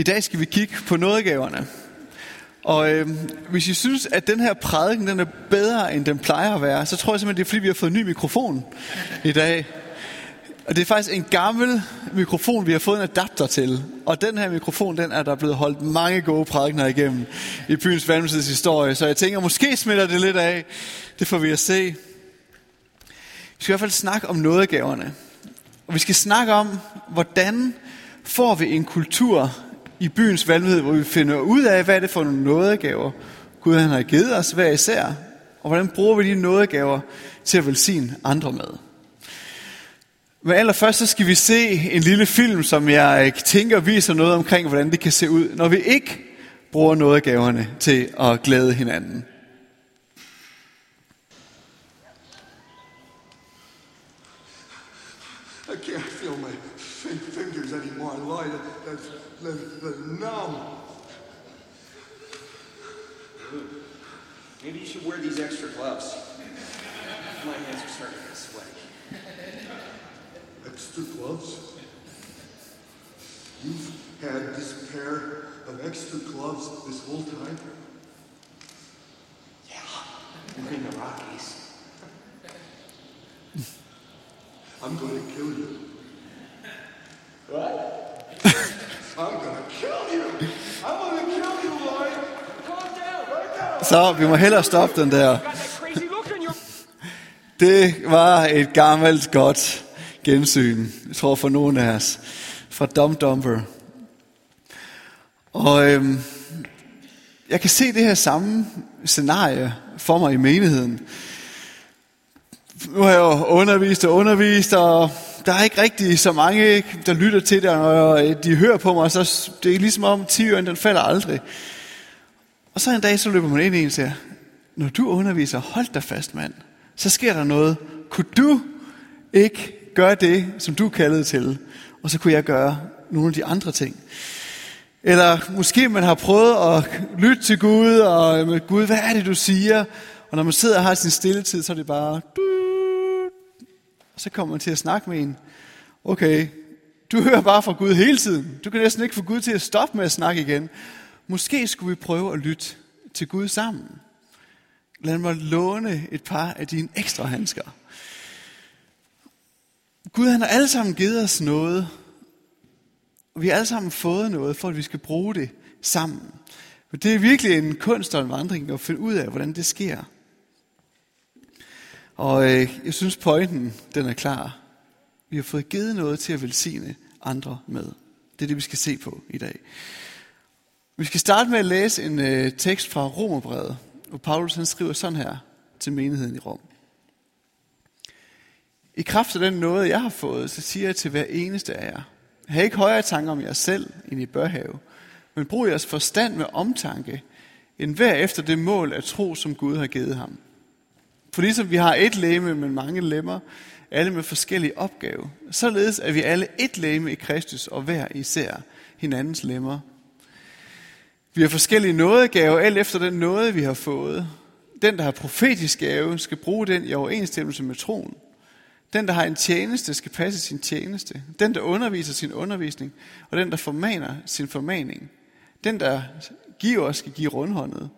I dag skal vi kigge på nådegaverne. Og øh, hvis I synes, at den her prædiken den er bedre, end den plejer at være, så tror jeg simpelthen, det er fordi, vi har fået en ny mikrofon i dag. Og det er faktisk en gammel mikrofon, vi har fået en adapter til. Og den her mikrofon, den er der blevet holdt mange gode prædikener igennem i byens vandmiddelses historie. Så jeg tænker, måske smitter det lidt af. Det får vi at se. Vi skal i hvert fald snakke om nådegaverne. Og vi skal snakke om, hvordan får vi en kultur i byens valgmøde, hvor vi finder ud af, hvad er det for nogle nådegaver, Gud han har givet os hver især, og hvordan bruger vi de nådegaver til at velsigne andre med. Men allerførst så skal vi se en lille film, som jeg øh, tænker viser noget omkring, hvordan det kan se ud, når vi ikke bruger nådegaverne til at glæde hinanden. Numb. Maybe you should wear these extra gloves. My hands are starting to get sweaty. Extra gloves? You've had this pair of extra gloves this whole time? We're in the Rockies. Så vi må hellere stoppe den der. Det var et gammelt godt gensyn, jeg tror for nogen af os, fra Dum Dumper. Og øhm, jeg kan se det her samme scenarie for mig i menigheden. Nu har jeg jo undervist og undervist, og der er ikke rigtig så mange, der lytter til det, og de hører på mig, så det er ligesom om tiøren, den falder aldrig. Og så en dag, så løber man ind i en og siger, når du underviser, hold dig fast, mand. Så sker der noget. Kunne du ikke gøre det, som du kaldede til? Og så kunne jeg gøre nogle af de andre ting. Eller måske man har prøvet at lytte til Gud, og øh, Gud, hvad er det, du siger? Og når man sidder og har sin stilletid, så er det bare... Og så kommer man til at snakke med en. Okay, du hører bare fra Gud hele tiden. Du kan næsten ikke få Gud til at stoppe med at snakke igen. Måske skulle vi prøve at lytte til Gud sammen. Lad mig låne et par af dine ekstra handsker. Gud han har alle sammen givet os noget. Og vi har alle sammen fået noget, for at vi skal bruge det sammen. For det er virkelig en kunst og en vandring at finde ud af, hvordan det sker. Og øh, jeg synes, pointen den er klar. Vi har fået givet noget til at velsigne andre med. Det er det, vi skal se på i dag. Vi skal starte med at læse en øh, tekst fra Romerbrevet, hvor Paulus han skriver sådan her til menigheden i Rom. I kraft af den noget, jeg har fået, så siger jeg til hver eneste af jer, have ikke højere tanker om jer selv, end I bør have, men brug jeres forstand med omtanke, end hver efter det mål af tro, som Gud har givet ham. For ligesom vi har et læme med mange lemmer, alle med forskellige opgaver, således er vi alle et læme i Kristus og hver især hinandens lemmer. Vi har forskellige nådegaver, alt efter den nåde, vi har fået. Den, der har profetisk gave, skal bruge den i overensstemmelse med troen. Den, der har en tjeneste, skal passe sin tjeneste. Den, der underviser sin undervisning, og den, der formaner sin formaning. Den, der giver, skal give rundhåndet.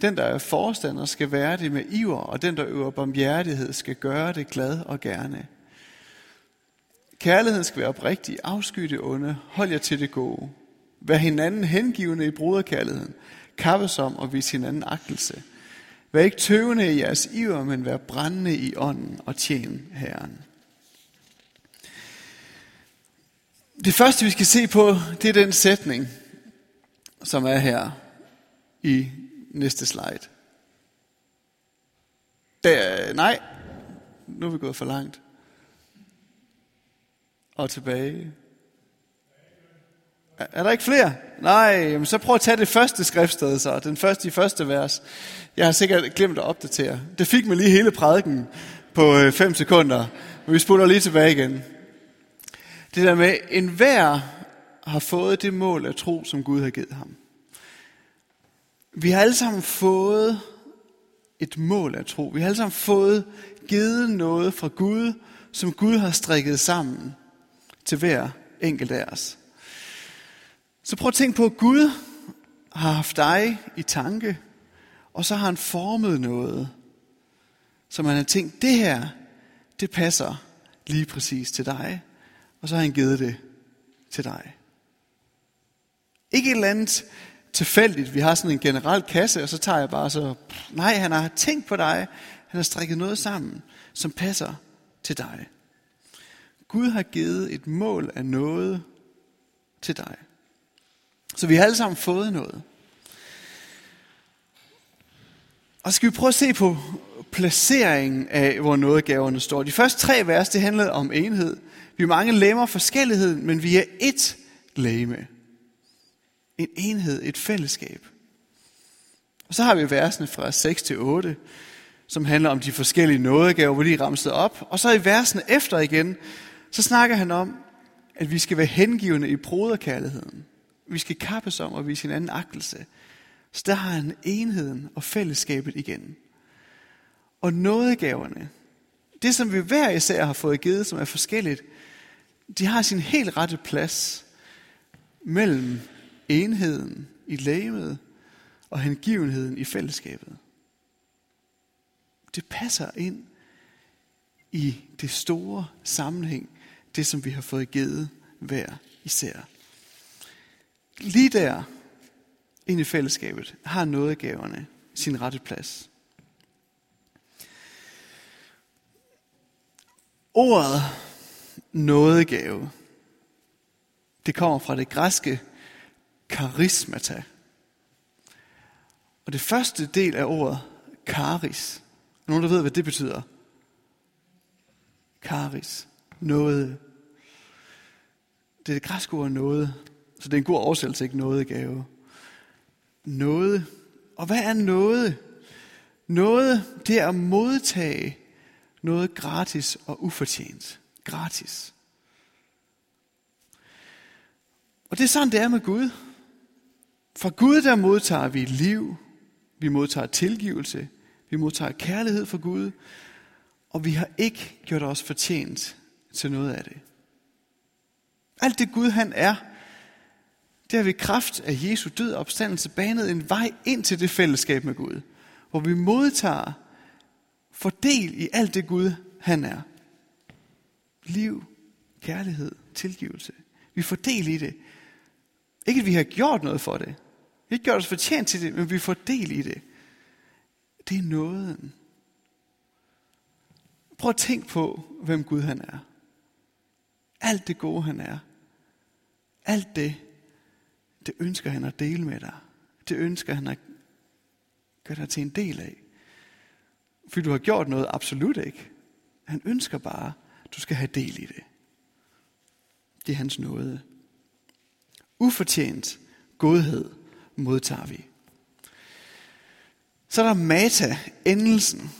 Den, der er forstander, skal være det med iver, og den, der øver barmhjertighed, skal gøre det glad og gerne. Kærligheden skal være oprigtig, afsky det onde, hold jer til det gode. Vær hinanden hengivende i broderkærligheden. kappes om og vis hinanden agtelse. Vær ikke tøvende i jeres iver, men vær brændende i ånden og tjen Herren. Det første, vi skal se på, det er den sætning, som er her i næste slide. Der, nej, nu er vi gået for langt. Og tilbage. Er, der ikke flere? Nej, jamen så prøv at tage det første skriftsted så, den første i første vers. Jeg har sikkert glemt at opdatere. Det fik mig lige hele prædiken på øh, 5 sekunder, men vi spoler lige tilbage igen. Det der med, en hver har fået det mål at tro, som Gud har givet ham. Vi har alle sammen fået et mål at tro. Vi har alle sammen fået givet noget fra Gud, som Gud har strikket sammen til hver enkelt af os. Så prøv at tænke på, at Gud har haft dig i tanke, og så har han formet noget, som han har tænkt, det her, det passer lige præcis til dig, og så har han givet det til dig. Ikke et eller andet tilfældigt, vi har sådan en generel kasse, og så tager jeg bare så, nej, han har tænkt på dig, han har strikket noget sammen, som passer til dig. Gud har givet et mål af noget til dig. Så vi har alle sammen fået noget. Og så skal vi prøve at se på placeringen af, hvor nådegaverne står. De første tre vers, det handlede om enhed. Vi er mange lemmer forskelligheden, men vi er ét læme. En enhed, et fællesskab. Og så har vi versene fra 6 til 8, som handler om de forskellige nådegaver, hvor de er ramset op. Og så i versene efter igen, så snakker han om, at vi skal være hengivende i broderkærligheden. Vi skal kappes om at vise hinanden agtelse. Så der har han enheden og fællesskabet igen. Og nådegaverne, det som vi hver især har fået givet, som er forskelligt, de har sin helt rette plads mellem enheden i lægemet og hengivenheden i fællesskabet. Det passer ind i det store sammenhæng, det som vi har fået givet hver især. Lige der, ind i fællesskabet, har nådegaverne sin rette plads. Ordet nådegave, det kommer fra det græske karismata. Og det første del af ordet karis. Nogen, der ved, hvad det betyder? Karis. Noget. Det er det græske ord noget. Så det er en god oversættelse, ikke noget gave. Noget. Og hvad er noget? Noget, det er at modtage noget gratis og ufortjent. Gratis. Og det er sådan, det er med Gud. Fra Gud, der modtager vi liv, vi modtager tilgivelse, vi modtager kærlighed fra Gud, og vi har ikke gjort os fortjent til noget af det. Alt det Gud han er, det har vi kraft af Jesu død og opstandelse banet en vej ind til det fællesskab med Gud, hvor vi modtager fordel i alt det Gud han er. Liv, kærlighed, tilgivelse. Vi får del i det. Ikke at vi har gjort noget for det. Vi har ikke gjort os fortjent til det, men vi får del i det. Det er nåden. Prøv at tænke på, hvem Gud han er. Alt det gode han er. Alt det, det ønsker han at dele med dig. Det ønsker han at gøre dig til en del af. Fordi du har gjort noget, absolut ikke. Han ønsker bare, at du skal have del i det. Det er hans nåde. Ufortjent godhed modtager vi. Så er der mata, endelsen.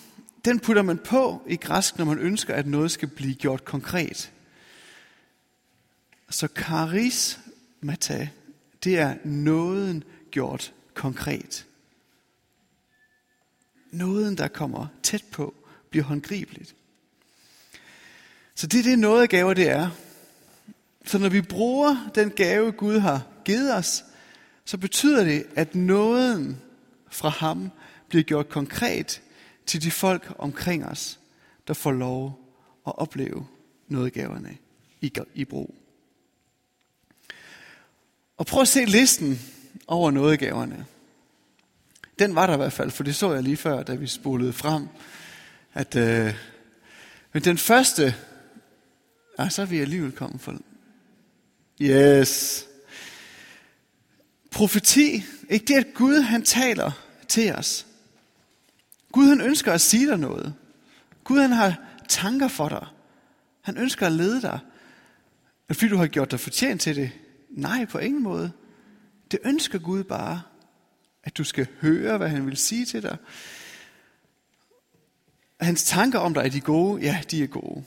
Den putter man på i græsk, når man ønsker, at noget skal blive gjort konkret. Så karis mata, det er nåden gjort konkret. Nåden, der kommer tæt på, bliver håndgribeligt. Så det er det noget gaver, det er. Så når vi bruger den gave, Gud har givet os, så betyder det, at nåden fra ham bliver gjort konkret til de folk omkring os, der får lov at opleve nådegaverne i, i brug. Og prøv at se listen over nådegaverne. Den var der i hvert fald, for det så jeg lige før, da vi spolede frem. At, øh, men den første, ah, så er vi alligevel kommet for. Yes. Profeti, ikke det, at Gud han taler til os. Gud han ønsker at sige dig noget. Gud han har tanker for dig. Han ønsker at lede dig. Og fordi du har gjort dig fortjent til det? Nej, på ingen måde. Det ønsker Gud bare, at du skal høre, hvad han vil sige til dig. Hans tanker om dig, er de gode? Ja, de er gode.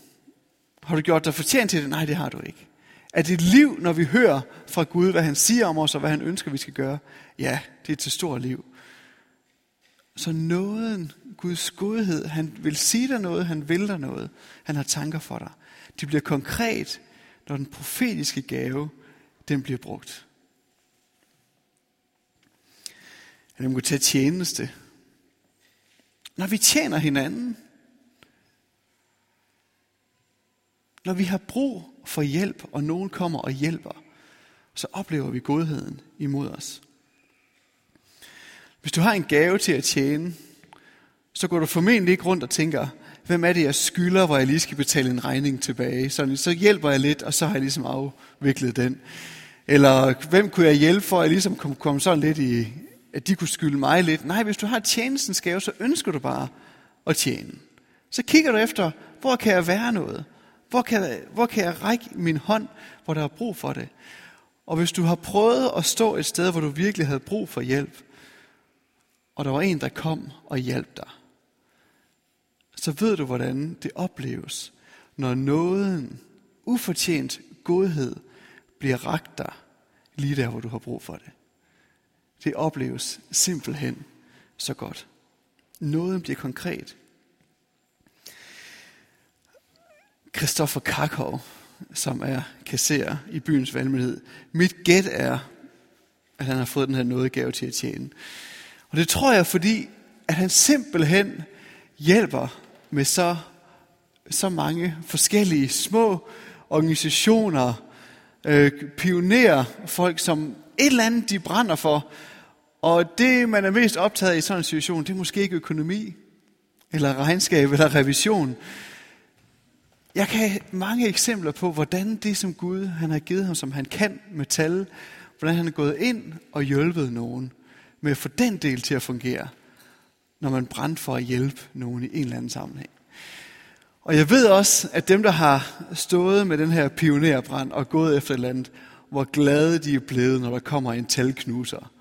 Har du gjort dig fortjent til det? Nej, det har du ikke. Er det et liv, når vi hører fra Gud, hvad han siger om os, og hvad han ønsker, vi skal gøre? Ja, det er til stort liv. Så nåden, Guds godhed, han vil sige dig noget, han vil dig noget, han har tanker for dig. Det bliver konkret, når den profetiske gave, den bliver brugt. At man kunne tage tjeneste. Når vi tjener hinanden, når vi har brug for hjælp, og nogen kommer og hjælper, så oplever vi godheden imod os. Hvis du har en gave til at tjene, så går du formentlig ikke rundt og tænker, hvem er det, jeg skylder, hvor jeg lige skal betale en regning tilbage. Så, så hjælper jeg lidt, og så har jeg ligesom afviklet den. Eller hvem kunne jeg hjælpe for, at jeg ligesom kom, komme sådan lidt i, at de kunne skylde mig lidt. Nej, hvis du har tjenestens gave, så ønsker du bare at tjene. Så kigger du efter, hvor kan jeg være noget? Hvor kan, hvor kan jeg række min hånd, hvor der er brug for det? Og hvis du har prøvet at stå et sted, hvor du virkelig havde brug for hjælp, og der var en, der kom og hjalp dig, så ved du, hvordan det opleves, når nåden, ufortjent godhed, bliver ragt dig lige der, hvor du har brug for det. Det opleves simpelthen så godt. Noget bliver konkret. Christoffer Kakov, som er kasserer i byens valgmyndighed. Mit gæt er, at han har fået den her nådegave til at tjene. Og det tror jeg, fordi at han simpelthen hjælper med så, så mange forskellige små organisationer, øh, pionerer, folk som et eller andet, de brænder for. Og det, man er mest optaget af i sådan en situation, det er måske ikke økonomi, eller regnskab, eller revision. Jeg kan have mange eksempler på, hvordan det, som Gud han har givet ham, som han kan med tal, hvordan han er gået ind og hjulpet nogen med at få den del til at fungere, når man brænder for at hjælpe nogen i en eller anden sammenhæng. Og jeg ved også, at dem, der har stået med den her pionerbrand og gået efter et eller andet, hvor glade de er blevet, når der kommer en talknuser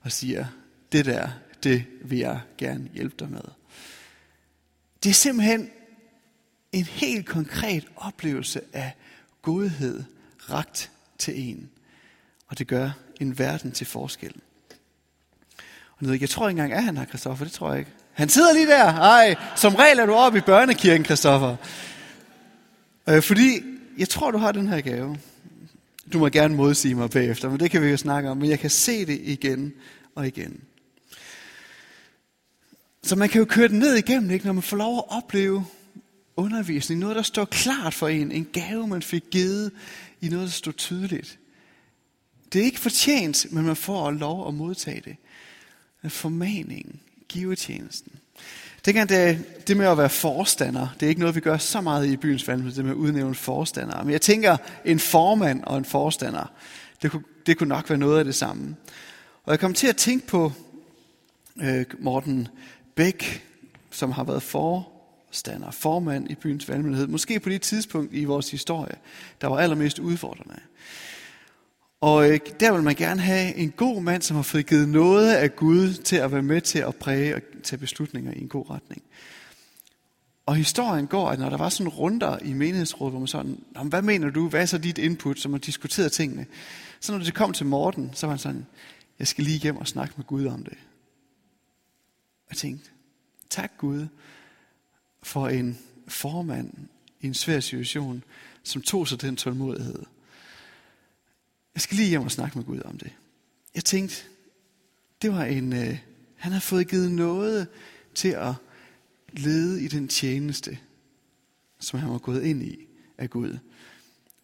og siger, det der, det vil jeg gerne hjælpe dig med. Det er simpelthen en helt konkret oplevelse af godhed ragt til en. Og det gør en verden til forskel. Og jeg tror ikke engang, at han har Kristoffer, det tror jeg ikke. Han sidder lige der. Ej, som regel er du oppe i børnekirken, Kristoffer. Øh, fordi jeg tror, du har den her gave. Du må gerne modsige mig bagefter, men det kan vi jo snakke om. Men jeg kan se det igen og igen. Så man kan jo køre den ned igennem, ikke? når man får lov at opleve undervisning. Noget, der står klart for en. En gave, man fik givet i noget, der står tydeligt. Det er ikke fortjent, men man får lov at modtage det. Formaningen, givetjenesten. Dengang det, det med at være forstander, det er ikke noget, vi gør så meget i byens valg, det med at udnævne forstandere. Men jeg tænker, en formand og en forstander, det kunne, det kunne nok være noget af det samme. Og jeg kom til at tænke på øh, Morten Bæk, som har været forstander, formand i byens valgmyndighed, måske på det tidspunkt i vores historie, der var allermest udfordrende. Og øh, der vil man gerne have en god mand, som har fået givet noget af Gud til at være med til at præge og tage beslutninger i en god retning. Og historien går, at når der var sådan runder i menighedsrådet, hvor man sådan, hvad mener du, hvad er så dit input, som man diskuterede tingene? Så når det kom til Morten, så var han sådan, jeg skal lige hjem og snakke med Gud om det. Jeg tænkte, tak Gud for en formand i en svær situation, som tog sig den tålmodighed jeg skal lige hjem og snakke med Gud om det. Jeg tænkte, det var en, øh, han har fået givet noget til at lede i den tjeneste, som han var gået ind i af Gud.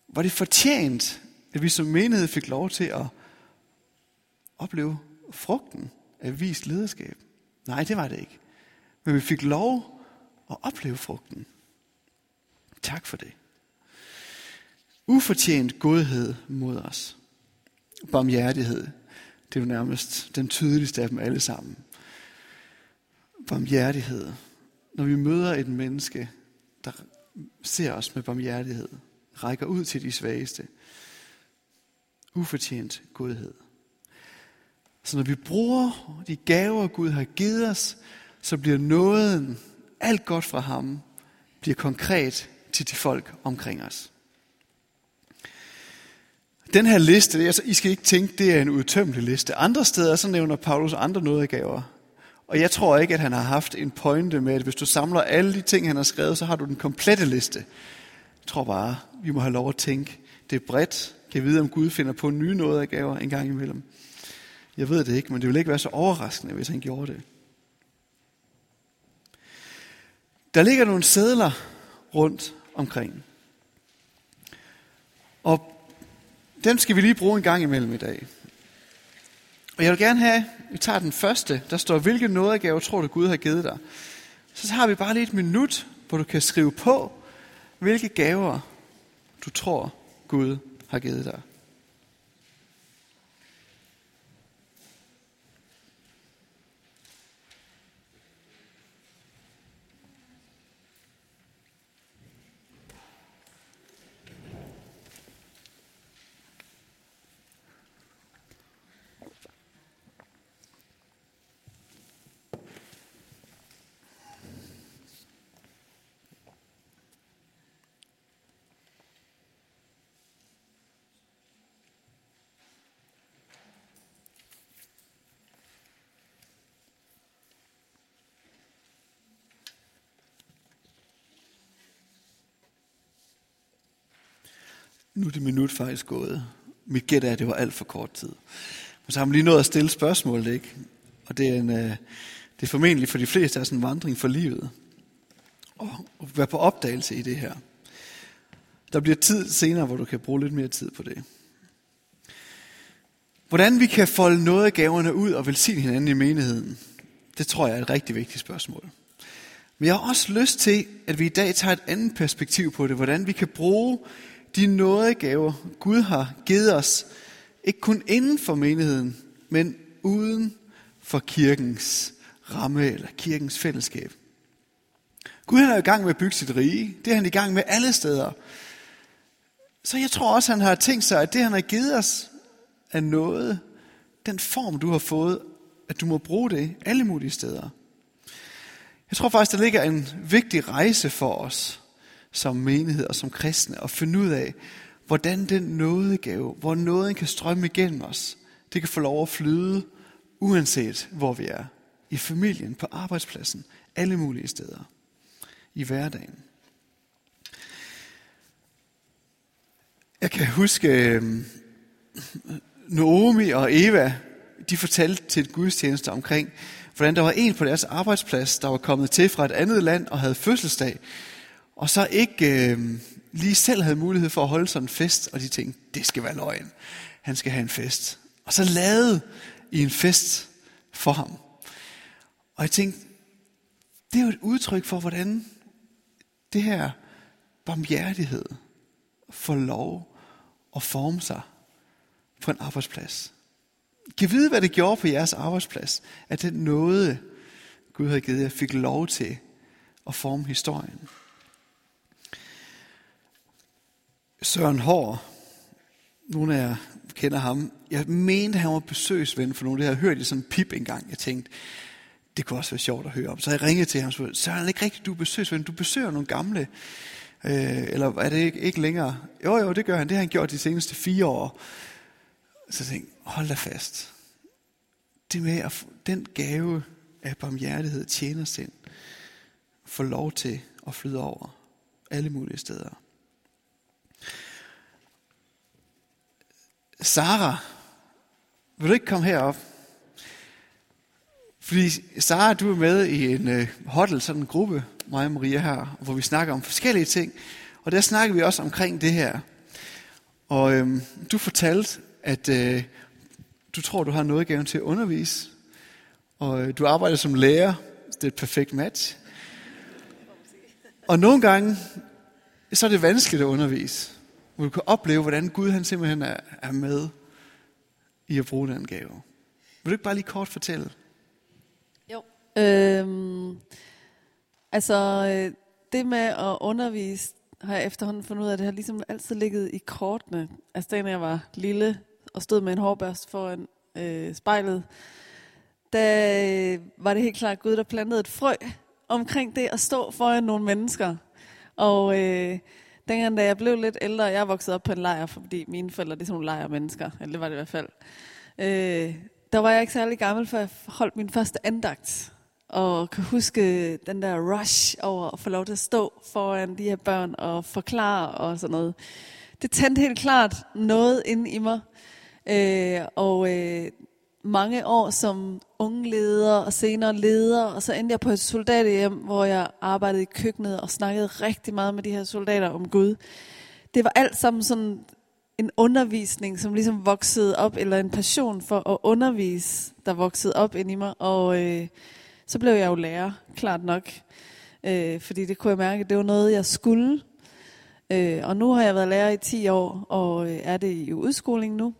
Var det fortjent, at vi som menighed fik lov til at opleve frugten af vist lederskab? Nej, det var det ikke. Men vi fik lov at opleve frugten. Tak for det. Ufortjent godhed mod os barmhjertighed. Det er jo nærmest den tydeligste af dem alle sammen. Barmhjertighed. Når vi møder et menneske, der ser os med barmhjertighed, rækker ud til de svageste. Ufortjent godhed. Så når vi bruger de gaver, Gud har givet os, så bliver nåden, alt godt fra ham, bliver konkret til de folk omkring os. Den her liste, altså, I skal ikke tænke, det er en udtømmelig liste. Andre steder, så nævner Paulus andre nådegaver. Og jeg tror ikke, at han har haft en pointe med, at hvis du samler alle de ting, han har skrevet, så har du den komplette liste. Jeg tror bare, vi må have lov at tænke, det er bredt. Kan vide, om Gud finder på nye nådegaver en gang imellem. Jeg ved det ikke, men det ville ikke være så overraskende, hvis han gjorde det. Der ligger nogle sædler rundt omkring. Og dem skal vi lige bruge en gang imellem i dag. Og jeg vil gerne have, vi tager den første, der står, hvilke nådegaver tror du Gud har givet dig? Så har vi bare lige et minut, hvor du kan skrive på, hvilke gaver du tror Gud har givet dig. Nu er det minut faktisk gået. Mit gæt er, at det var alt for kort tid. Men så har man lige nået at stille spørgsmål, ikke? Og det er, en, øh, det er formentlig for de fleste af sådan en vandring for livet. Og være på opdagelse i det her. Der bliver tid senere, hvor du kan bruge lidt mere tid på det. Hvordan vi kan folde noget af gaverne ud og velsigne hinanden i menigheden, det tror jeg er et rigtig vigtigt spørgsmål. Men jeg har også lyst til, at vi i dag tager et andet perspektiv på det, hvordan vi kan bruge de nådegaver, Gud har givet os, ikke kun inden for menigheden, men uden for kirkens ramme eller kirkens fællesskab. Gud han er i gang med at bygge sit rige. Det er han i gang med alle steder. Så jeg tror også, han har tænkt sig, at det han har givet os af noget, den form du har fået, at du må bruge det alle mulige steder. Jeg tror faktisk, der ligger en vigtig rejse for os som menighed og som kristne at finde ud af, hvordan den nådegave, hvor nåden kan strømme igennem os, det kan få lov at flyde, uanset hvor vi er. I familien, på arbejdspladsen, alle mulige steder. I hverdagen. Jeg kan huske, øhm, Naomi og Eva, de fortalte til et gudstjeneste omkring, hvordan der var en på deres arbejdsplads, der var kommet til fra et andet land og havde fødselsdag og så ikke øh, lige selv havde mulighed for at holde sådan en fest, og de tænkte, det skal være løgn. Han skal have en fest. Og så lavede I en fest for ham. Og jeg tænkte, det er jo et udtryk for, hvordan det her barmhjertighed får lov at forme sig på en arbejdsplads. Kan vide, hvad det gjorde på jeres arbejdsplads, at den nåde, Gud havde givet jer, fik lov til at forme historien. Søren Hård, nogle af jer kender ham. Jeg mente, han var besøgsven for nogle. Det har jeg hørt i sådan en pip engang. Jeg tænkte, det kunne også være sjovt at høre om. Så jeg ringede til ham og spurgte, Søren, er det ikke rigtigt, du er besøgsven? Du besøger nogle gamle. Øh, eller er det ikke, ikke længere? Jo, jo, det gør han. Det har han gjort de seneste fire år. Så jeg tænkte hold da fast. Det med at den gave af barmhjertighed, tjenersind, får lov til at flyde over alle mulige steder. Sara, vil du ikke komme herop? Fordi Sara, du er med i en øh, huddle, sådan en gruppe, mig og Maria her, hvor vi snakker om forskellige ting. Og der snakker vi også omkring det her. Og øhm, du fortalte, at øh, du tror, du har noget gaven til at undervise. Og øh, du arbejder som lærer. Det er et perfekt match. Og nogle gange, så er det vanskeligt at undervise. Hvor du kan opleve, hvordan Gud han simpelthen er, er med i at bruge den gave. Vil du ikke bare lige kort fortælle? Jo. Øhm, altså, øh, det med at undervise, har jeg efterhånden fundet ud af, at det har ligesom altid ligget i kortene. Altså, da jeg var lille og stod med en hårbørst foran øh, spejlet, der øh, var det helt klart Gud, der plantede et frø omkring det at stå foran nogle mennesker. Og øh, dengang, da jeg blev lidt ældre, jeg voksede op på en lejr, fordi mine forældre det er sådan nogle lejrmennesker, eller det var det i hvert fald. Øh, der var jeg ikke særlig gammel, for jeg holdt min første andagt. Og kan huske den der rush over at få lov til at stå foran de her børn og forklare og sådan noget. Det tændte helt klart noget inde i mig. Øh, og øh, mange år som unge leder og senere leder, og så endte jeg på et soldaterhjem, hvor jeg arbejdede i køkkenet og snakkede rigtig meget med de her soldater om Gud. Det var alt sammen sådan en undervisning, som ligesom voksede op, eller en passion for at undervise, der voksede op ind i mig, og øh, så blev jeg jo lærer, klart nok, øh, fordi det kunne jeg mærke, det var noget, jeg skulle. Øh, og nu har jeg været lærer i 10 år, og øh, er det i udskoling nu.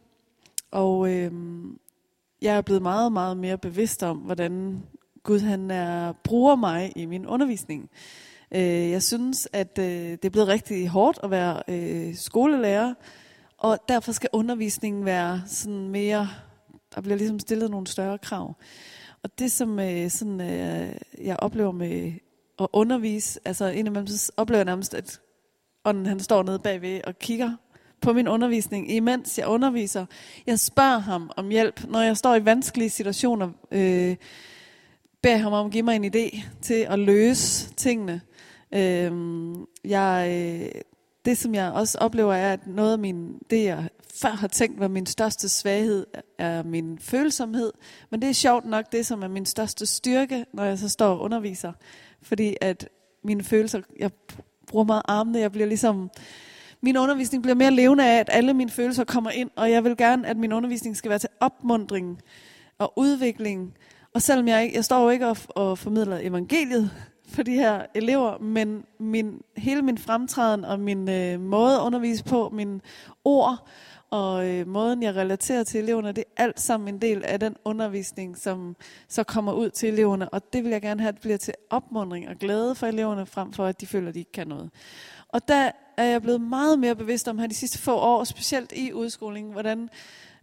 Og øh, jeg er blevet meget, meget mere bevidst om, hvordan Gud han er, bruger mig i min undervisning. Øh, jeg synes, at øh, det er blevet rigtig hårdt at være øh, skolelærer, og derfor skal undervisningen være sådan mere, der bliver ligesom stillet nogle større krav. Og det som øh, sådan, øh, jeg oplever med at undervise, altså indimellem så oplever jeg nærmest, at ånden han står nede bagved og kigger på min undervisning, imens jeg underviser. Jeg spørger ham om hjælp, når jeg står i vanskelige situationer. Øh, beder ham om at give mig en idé til at løse tingene. Øh, jeg, øh, det, som jeg også oplever, er, at noget af min, det, jeg før har tænkt var min største svaghed, er min følsomhed. Men det er sjovt nok det, som er min største styrke, når jeg så står og underviser. Fordi at mine følelser, jeg bruger meget armene, jeg bliver ligesom min undervisning bliver mere levende af, at alle mine følelser kommer ind, og jeg vil gerne, at min undervisning skal være til opmundring og udvikling. Og selvom jeg ikke, jeg står jo ikke og, og formidler evangeliet for de her elever, men min, hele min fremtræden og min øh, måde at undervise på, min ord og øh, måden jeg relaterer til eleverne, det er alt sammen en del af den undervisning, som så kommer ud til eleverne. Og det vil jeg gerne have, at det bliver til opmundring og glæde for eleverne, frem for at de føler, at de ikke kan noget. Og der er jeg blevet meget mere bevidst om her de sidste få år, specielt i udskolingen, hvordan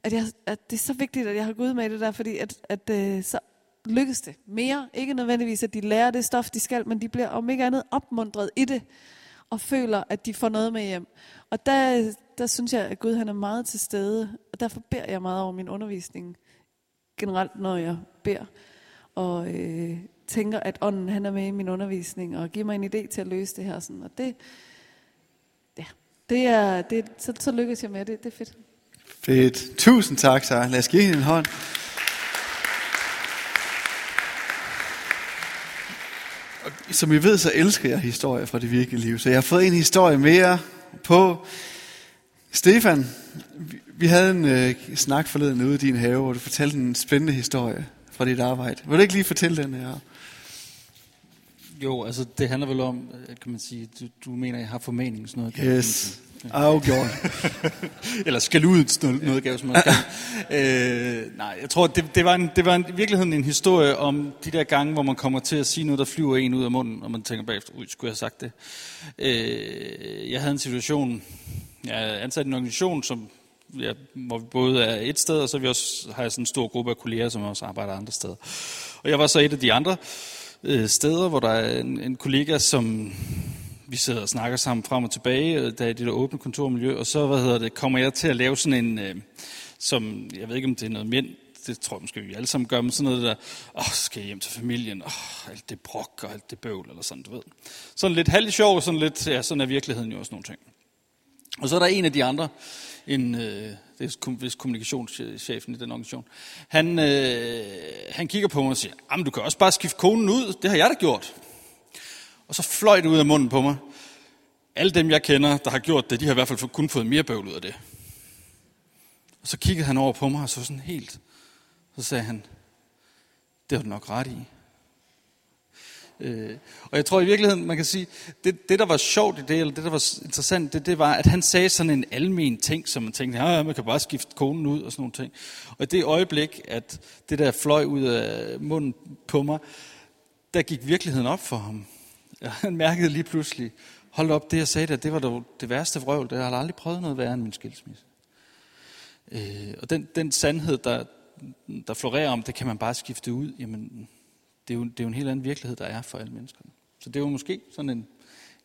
at, jeg, at det er så vigtigt, at jeg har gået med det der, fordi at, at øh, så lykkes det mere. Ikke nødvendigvis, at de lærer det stof, de skal, men de bliver om ikke andet opmundret i det, og føler, at de får noget med hjem. Og der, der synes jeg, at Gud han er meget til stede, og derfor beder jeg meget over min undervisning, generelt når jeg beder, og øh, tænker, at ånden han er med i min undervisning, og giver mig en idé til at løse det her. Sådan. Og det, det er, det, så, så lykkes jeg med det. Det er fedt. Fedt. Tusind tak, Sara. Lad os give hende en hånd. Og som I ved, så elsker jeg historier fra det virkelige liv. Så jeg har fået en historie mere på. Stefan, vi- vi havde en øh, snak forleden ude i din have, hvor du fortalte en spændende historie fra dit arbejde. Vil du ikke lige fortælle den her? Jo, altså det handler vel om, øh, kan man sige, du, du mener, jeg har formaning sådan noget. Yes. Afgjort. Eller skal ud noget, gave, som man øh, nej, jeg tror, det, det var, en, det var en, i virkeligheden en historie om de der gange, hvor man kommer til at sige noget, der flyver en ud af munden, og man tænker bagefter, ui, skulle jeg have sagt det? Øh, jeg havde en situation, jeg er ansat i en organisation, som, ja, hvor vi både er et sted, og så vi også, har jeg sådan en stor gruppe af kolleger, som også arbejder andre steder. Og jeg var så et af de andre øh, steder, hvor der er en, en kollega, som vi sidder og snakker sammen frem og tilbage, øh, der er i det der åbne kontormiljø, og så hvad hedder det, kommer jeg til at lave sådan en, øh, som, jeg ved ikke om det er noget mænd, det tror jeg måske vi alle sammen gør, men sådan noget der, åh, oh, skal jeg hjem til familien, åh, alt det brok og alt det bøvl, eller sådan, du ved. Sådan lidt halvt sjov, sådan lidt, ja, sådan er virkeligheden jo også nogle ting. Og så er der en af de andre, en, øh, det er vist kommunikationschefen i den organisation, han, øh, han kigger på mig og siger, jamen du kan også bare skifte konen ud, det har jeg da gjort. Og så fløj det ud af munden på mig. Alle dem, jeg kender, der har gjort det, de har i hvert fald kun fået mere bøvl ud af det. Og så kiggede han over på mig og så sådan helt. Så sagde han, det har du nok ret i. Øh, og jeg tror i virkeligheden, man kan sige, det, det der var sjovt i det, eller det der var interessant, det, det var, at han sagde sådan en almen ting, som man tænkte, ja, man kan bare skifte konen ud og sådan nogle ting. Og i det øjeblik, at det der fløj ud af munden på mig, der gik virkeligheden op for ham. Ja, han mærkede lige pludselig, hold op, det jeg sagde der, det var det værste vrøvl, det har jeg aldrig prøvet noget værre end min skilsmisse. Øh, og den, den sandhed, der, der florerer om, det kan man bare skifte ud, jamen, det er, jo, det er jo en helt anden virkelighed, der er for alle menneskerne. Så det er jo måske sådan en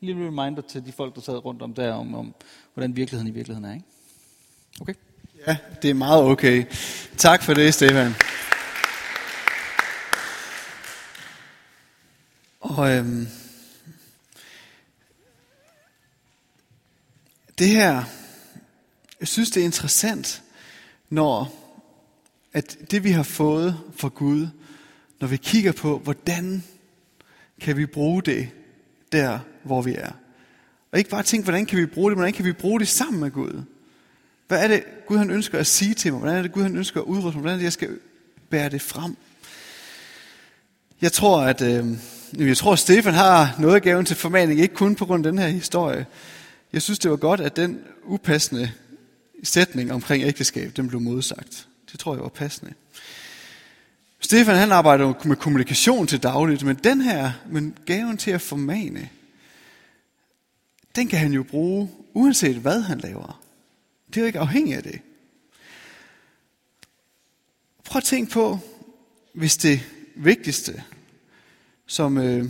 lille reminder til de folk, der sad rundt om der, om, om hvordan virkeligheden i virkeligheden er. Ikke? Okay? Ja, det er meget okay. Tak for det, Stefan. Og øhm, det her, jeg synes det er interessant, når at det vi har fået fra Gud, når vi kigger på, hvordan kan vi bruge det der, hvor vi er. Og ikke bare tænke, hvordan kan vi bruge det, men hvordan kan vi bruge det sammen med Gud. Hvad er det, Gud han ønsker at sige til mig? Hvordan er det, Gud han ønsker at udruste mig? Hvordan er det, jeg skal bære det frem? Jeg tror, at øh, jeg tror, at Stefan har noget af gaven til formaning, ikke kun på grund af den her historie. Jeg synes, det var godt, at den upassende sætning omkring ægteskab, den blev modsagt. Det tror jeg var passende. Stefan han arbejder med kommunikation til dagligt, men den her, men gaven til at formane, den kan han jo bruge, uanset hvad han laver. Det er jo ikke afhængigt af det. Prøv at tænke på, hvis det vigtigste, som øh,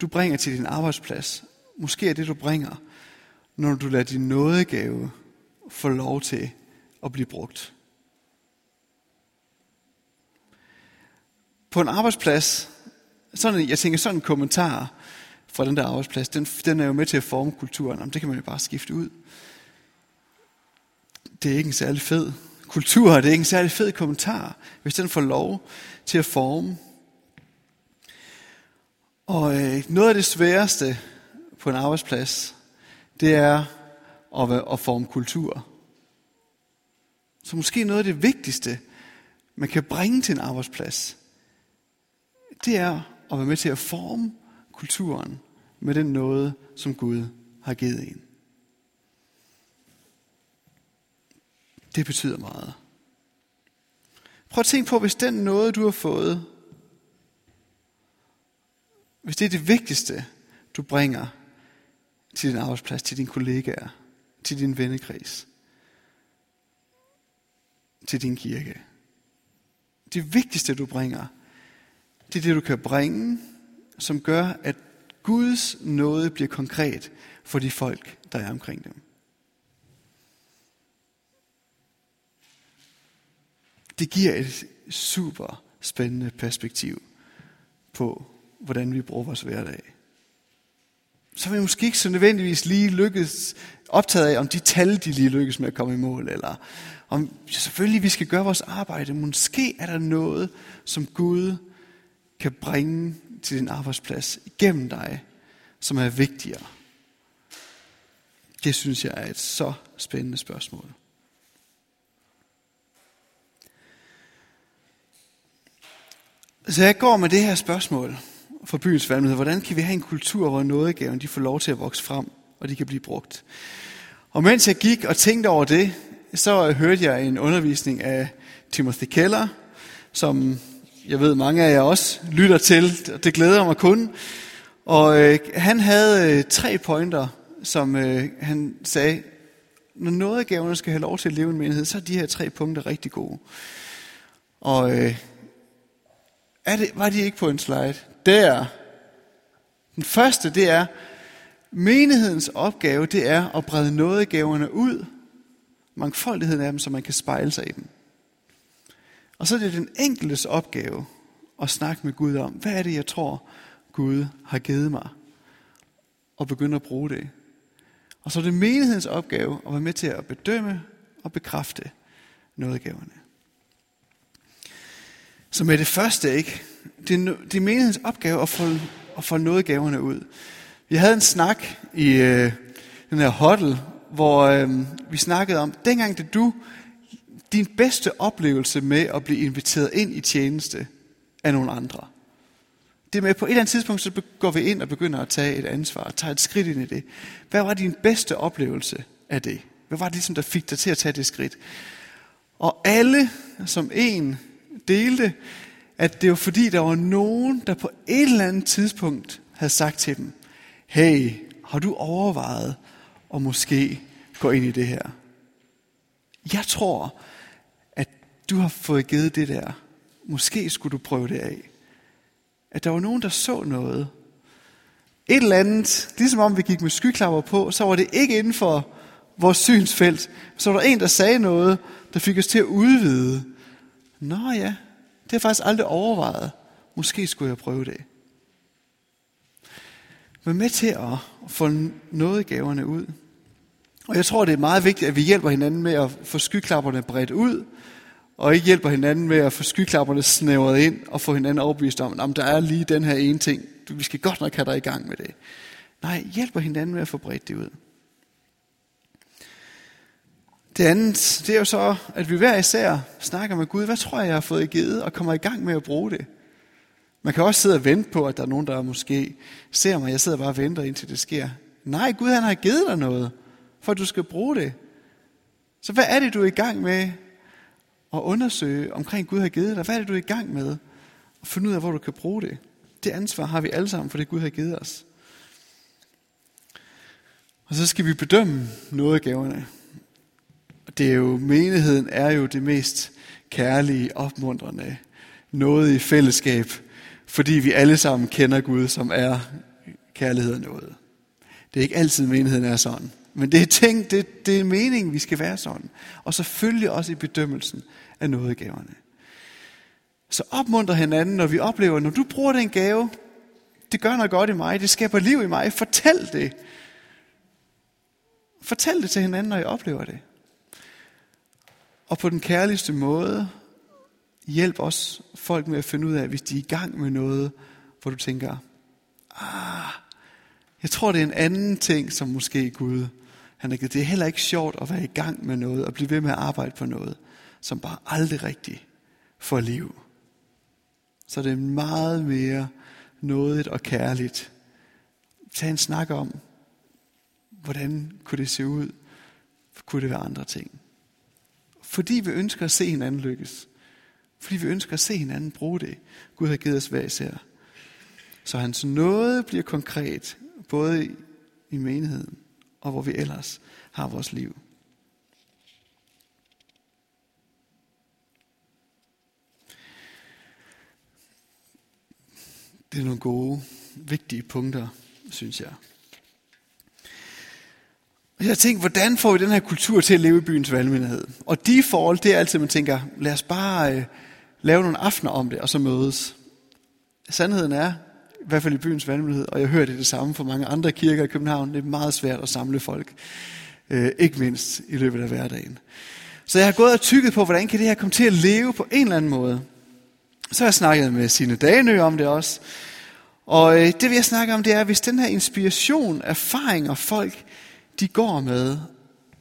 du bringer til din arbejdsplads, måske er det, du bringer, når du lader din nådegave få lov til at blive brugt. På en arbejdsplads, sådan, jeg tænker sådan en kommentar fra den der arbejdsplads, den, den er jo med til at forme kulturen. Jamen, det kan man jo bare skifte ud. Det er ikke en særlig fed kultur, det er ikke en særlig fed kommentar, hvis den får lov til at forme. Og øh, noget af det sværeste på en arbejdsplads, det er at, at forme kultur. Så måske noget af det vigtigste, man kan bringe til en arbejdsplads, det er at være med til at forme kulturen med den noget, som Gud har givet en. Det betyder meget. Prøv at tænke på, hvis den noget, du har fået, hvis det er det vigtigste, du bringer til din arbejdsplads, til dine kollegaer, til din vennekreds, til din kirke. Det vigtigste, du bringer, det er det, du kan bringe, som gør, at Guds nåde bliver konkret for de folk, der er omkring dem. Det giver et super spændende perspektiv på, hvordan vi bruger vores hverdag. Så er vi måske ikke så nødvendigvis lige lykkes, optaget af, om de tal, de lige lykkes med at komme i mål, eller om selvfølgelig vi skal gøre vores arbejde. Måske er der noget, som Gud kan bringe til din arbejdsplads igennem dig, som er vigtigere? Det synes jeg er et så spændende spørgsmål. Så jeg går med det her spørgsmål for byens valgmyndighed. Hvordan kan vi have en kultur, hvor nådegaven de får lov til at vokse frem, og de kan blive brugt? Og mens jeg gik og tænkte over det, så hørte jeg en undervisning af Timothy Keller, som jeg ved mange af jer også lytter til, og det glæder mig kun. Og øh, han havde øh, tre pointer, som øh, han sagde, når noget af gaverne skal have lov til at leve i en menighed, så er de her tre punkter rigtig gode. Og øh, er det, var de ikke på en slide? Der. Den første, det er, menighedens opgave, det er at brede nådegaverne ud, mangfoldigheden af dem, så man kan spejle sig i dem. Og så er det den enkeltes opgave at snakke med Gud om, hvad er det, jeg tror, Gud har givet mig, og begynde at bruge det. Og så er det menighedens opgave at være med til at bedømme og bekræfte nådegaverne. Så med det første, ikke? Det er, det er menighedens opgave at få, at få nådegaverne ud. Vi havde en snak i øh, den her huddle, hvor øh, vi snakkede om, dengang da du din bedste oplevelse med at blive inviteret ind i tjeneste af nogle andre. Det med, på et eller andet tidspunkt, så går vi ind og begynder at tage et ansvar, og tager et skridt ind i det. Hvad var din bedste oplevelse af det? Hvad var det ligesom, der fik dig til at tage det skridt? Og alle som en delte, at det var fordi, der var nogen, der på et eller andet tidspunkt havde sagt til dem, hey, har du overvejet at måske gå ind i det her? Jeg tror, du har fået givet det der. Måske skulle du prøve det af. At der var nogen, der så noget. Et eller andet, ligesom om vi gik med skyklapper på, så var det ikke inden for vores synsfelt. Så var der en, der sagde noget, der fik os til at udvide. Nå ja, det har jeg faktisk aldrig overvejet. Måske skulle jeg prøve det. Vær med til at få noget gaverne ud. Og jeg tror, det er meget vigtigt, at vi hjælper hinanden med at få skyklapperne bredt ud, og ikke hjælper hinanden med at få skyklapperne snævret ind og få hinanden overbevist om, at der er lige den her ene ting. Vi skal godt nok have dig i gang med det. Nej, hjælper hinanden med at få bredt det ud. Det andet, det er jo så, at vi hver især snakker med Gud. Hvad tror jeg, jeg har fået givet, og kommer i gang med at bruge det? Man kan også sidde og vente på, at der er nogen, der måske ser mig. Jeg sidder bare og venter, indtil det sker. Nej, Gud han har givet dig noget, for at du skal bruge det. Så hvad er det, du er i gang med at undersøge omkring Gud har givet dig? Hvad er det, du er i gang med at finde ud af, hvor du kan bruge det? Det ansvar har vi alle sammen for det, Gud har givet os. Og så skal vi bedømme nådegaverne. Det er jo, menigheden er jo det mest kærlige, opmuntrende, noget i fællesskab, fordi vi alle sammen kender Gud, som er kærlighed og noget. Det er ikke altid, menigheden er sådan. Men det er ting, det, det er meningen, vi skal være sådan. Og selvfølgelig også i bedømmelsen af nådegaverne. Så opmuntre hinanden, når vi oplever, når du bruger den gave, det gør noget godt i mig, det skaber liv i mig, fortæl det. Fortæl det til hinanden, når I oplever det. Og på den kærligste måde, hjælp os folk med at finde ud af, hvis de er i gang med noget, hvor du tænker, ah, jeg tror, det er en anden ting, som måske Gud han har givet. Det er heller ikke sjovt at være i gang med noget, og blive ved med at arbejde på noget, som bare aldrig rigtig får liv. Så det er meget mere nådigt og kærligt. Tag en snak om, hvordan kunne det se ud? Kunne det være andre ting? Fordi vi ønsker at se hinanden lykkes. Fordi vi ønsker at se hinanden bruge det. Gud har givet os hver især. Så hans nåde bliver konkret, både i menigheden og hvor vi ellers har vores liv. Det er nogle gode, vigtige punkter, synes jeg. Og jeg tænkte, hvordan får vi den her kultur til at leve i byens valgmenighed? Og default, det er altid, man tænker, lad os bare øh, lave nogle aftener om det, og så mødes. Sandheden er, i hvert fald i byens valgmulighed, og jeg hører det det samme fra mange andre kirker i København, det er meget svært at samle folk. Øh, ikke mindst i løbet af hverdagen. Så jeg har gået og tykket på, hvordan kan det her komme til at leve på en eller anden måde. Så har jeg snakket med sine Danø om det også. Og øh, det vi jeg snakke om, det er, hvis den her inspiration, erfaringer folk, de går med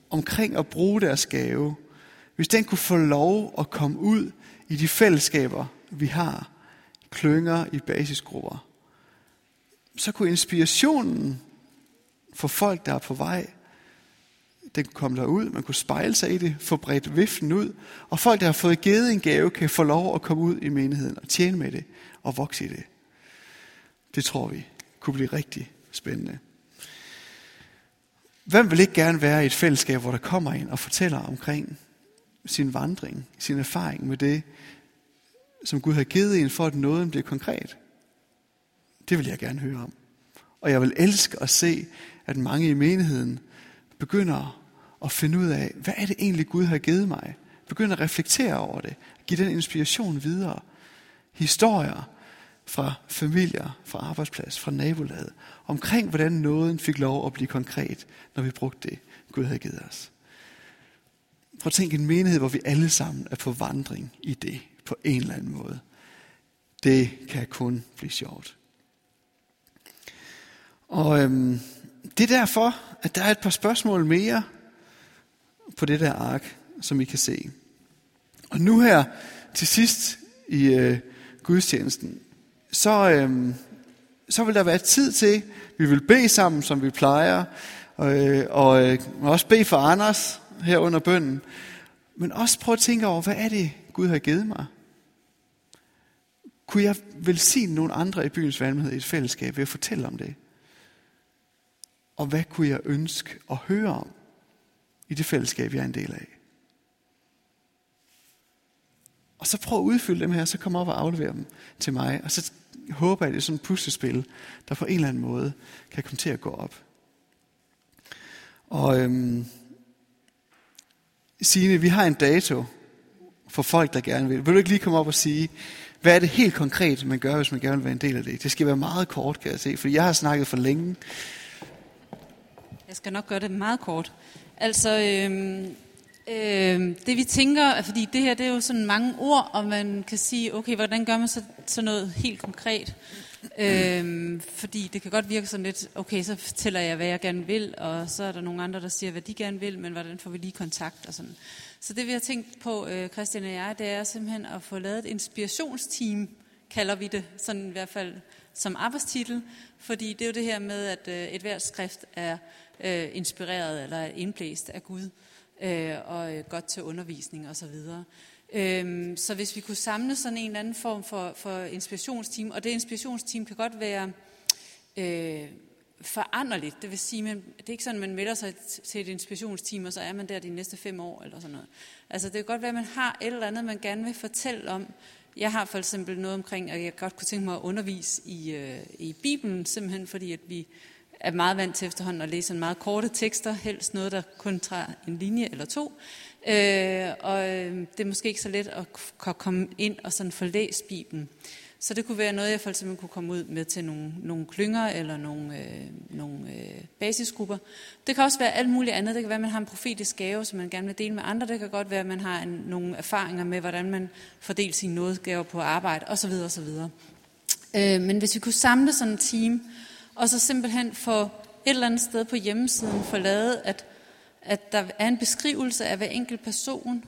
omkring at bruge deres gave, hvis den kunne få lov at komme ud i de fællesskaber, vi har, klynger i basisgrupper, så kunne inspirationen for folk, der er på vej, den kunne komme derud, man kunne spejle sig i det, få bredt viften ud, og folk, der har fået givet en gave, kan få lov at komme ud i menigheden og tjene med det og vokse i det. Det tror vi kunne blive rigtig spændende. Hvem vil ikke gerne være i et fællesskab, hvor der kommer en og fortæller omkring sin vandring, sin erfaring med det, som Gud har givet en, for at nåden bliver konkret? Det vil jeg gerne høre om. Og jeg vil elske at se, at mange i menigheden begynder at finde ud af, hvad er det egentlig Gud har givet mig? Begynder at reflektere over det. Give den inspiration videre. Historier fra familier, fra arbejdsplads, fra nabolaget, omkring hvordan nåden fik lov at blive konkret, når vi brugte det, Gud havde givet os. Prøv at tænke en menighed, hvor vi alle sammen er på vandring i det, på en eller anden måde. Det kan kun blive sjovt. Og øhm, det er derfor, at der er et par spørgsmål mere på det der ark, som I kan se. Og nu her til sidst i øh, gudstjenesten, så, øhm, så vil der være tid til, vi vil bede sammen, som vi plejer, og, øh, og øh, også bede for Anders her under bønden, men også prøve at tænke over, hvad er det, Gud har givet mig? Kunne jeg velsigne nogle andre i byens valgmenighed i et fællesskab ved at fortælle om det? Og hvad kunne jeg ønske at høre om i det fællesskab, jeg er en del af? Og så prøv at udfylde dem her, så kom op og aflevere dem til mig. Og så håber jeg, at det er sådan et puslespil, der på en eller anden måde kan komme til at gå op. Og øhm, Signe, vi har en dato for folk, der gerne vil. Vil du ikke lige komme op og sige, hvad er det helt konkret, man gør, hvis man gerne vil være en del af det? Det skal være meget kort, kan jeg se, for jeg har snakket for længe. Jeg skal nok gøre det meget kort. Altså, øhm, Øh, det vi tænker, fordi det her det er jo sådan mange ord, og man kan sige, okay, hvordan gør man så, så noget helt konkret? Øh, fordi det kan godt virke sådan lidt, okay, så fortæller jeg, hvad jeg gerne vil, og så er der nogle andre, der siger, hvad de gerne vil, men hvordan får vi lige kontakt og sådan. Så det vi har tænkt på, øh, Christian og jeg, det er simpelthen at få lavet et inspirationsteam, kalder vi det, sådan i hvert fald som arbejdstitel, fordi det er jo det her med, at øh, et hvert skrift er øh, inspireret eller indblæst af Gud, øh, og øh, godt til undervisning osv. Så, øhm, så hvis vi kunne samle sådan en eller anden form for, for inspirationsteam, og det inspirationsteam kan godt være øh, foranderligt, det vil sige, man, det er ikke sådan, at man melder sig til et inspirationsteam, og så er man der de næste fem år eller sådan noget. Altså det kan godt være, at man har et eller andet, man gerne vil fortælle om, jeg har for eksempel noget omkring, at jeg godt kunne tænke mig at undervise i, øh, i Bibelen, simpelthen fordi, at vi er meget vant til efterhånden at læse en meget korte tekster, helst noget, der kun tager en linje eller to. Øh, og øh, det er måske ikke så let at komme ind og sådan få læst Bibelen. Så det kunne være noget, jeg for eksempel kunne komme ud med til nogle, nogle klynger eller nogle, øh, nogle øh, basisgrupper. Det kan også være alt muligt andet. Det kan være, at man har en profetisk gave, som man gerne vil dele med andre. Det kan godt være, at man har en, nogle erfaringer med, hvordan man fordeler sine nådegaver på arbejde osv. osv. Øh, men hvis vi kunne samle sådan et team, og så simpelthen få et eller andet sted på hjemmesiden få lavet, at, at der er en beskrivelse af hver enkelt person,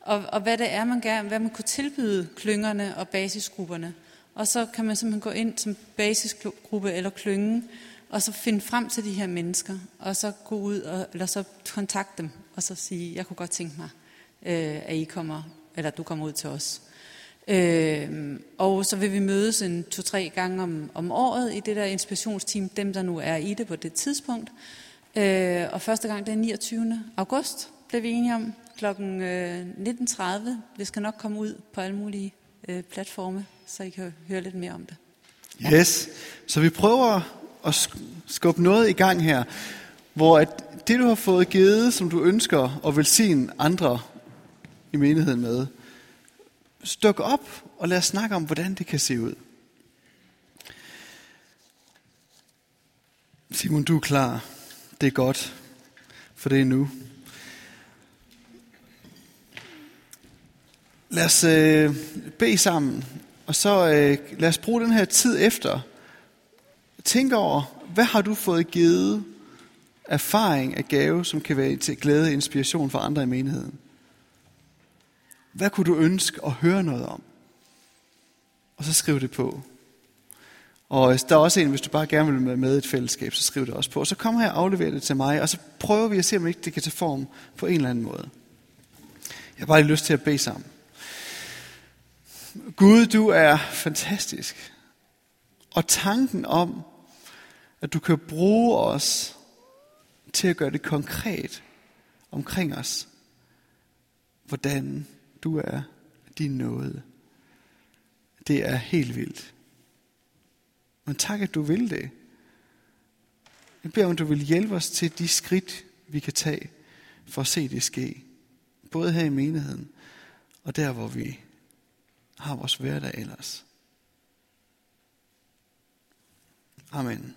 og, og hvad det er, man gerne, hvad man kunne tilbyde klyngerne og basisgrupperne. Og så kan man simpelthen gå ind som basisgruppe eller klyngen, og så finde frem til de her mennesker, og så gå ud og eller så kontakte dem, og så sige, jeg kunne godt tænke mig, øh, at I kommer, eller du kommer ud til os. Øh, og så vil vi mødes en to-tre gange om, om året i det der inspirationsteam, dem der nu er i det på det tidspunkt. Øh, og første gang det er 29. august, blev vi enige om, kl. 19.30. Det skal nok komme ud på alle mulige øh, platforme, så I kan høre lidt mere om det. Ja. Yes, så vi prøver at skubbe noget i gang her, hvor at det du har fået givet, som du ønsker at velsigne andre i menigheden med, dukke op og lad os snakke om, hvordan det kan se ud. Simon, du er klar. Det er godt, for det er nu. Lad os øh, bede sammen, og så øh, lad os bruge den her tid efter. Tænk over, hvad har du fået givet erfaring af gave, som kan være til glæde og inspiration for andre i menigheden? Hvad kunne du ønske at høre noget om? Og så skriv det på. Og øh, der er også en, hvis du bare gerne vil være med i et fællesskab, så skriv det også på. Og så kom her og aflever det til mig, og så prøver vi at se, om ikke det kan tage form på en eller anden måde. Jeg har bare lige lyst til at bede sammen. Gud, du er fantastisk. Og tanken om, at du kan bruge os til at gøre det konkret omkring os, hvordan du er din nåde. Det er helt vildt. Men tak, at du vil det. Jeg beder om, du vil hjælpe os til de skridt, vi kan tage for at se det ske. Både her i menigheden, og der, hvor vi har vores hverdag ellers. Amen.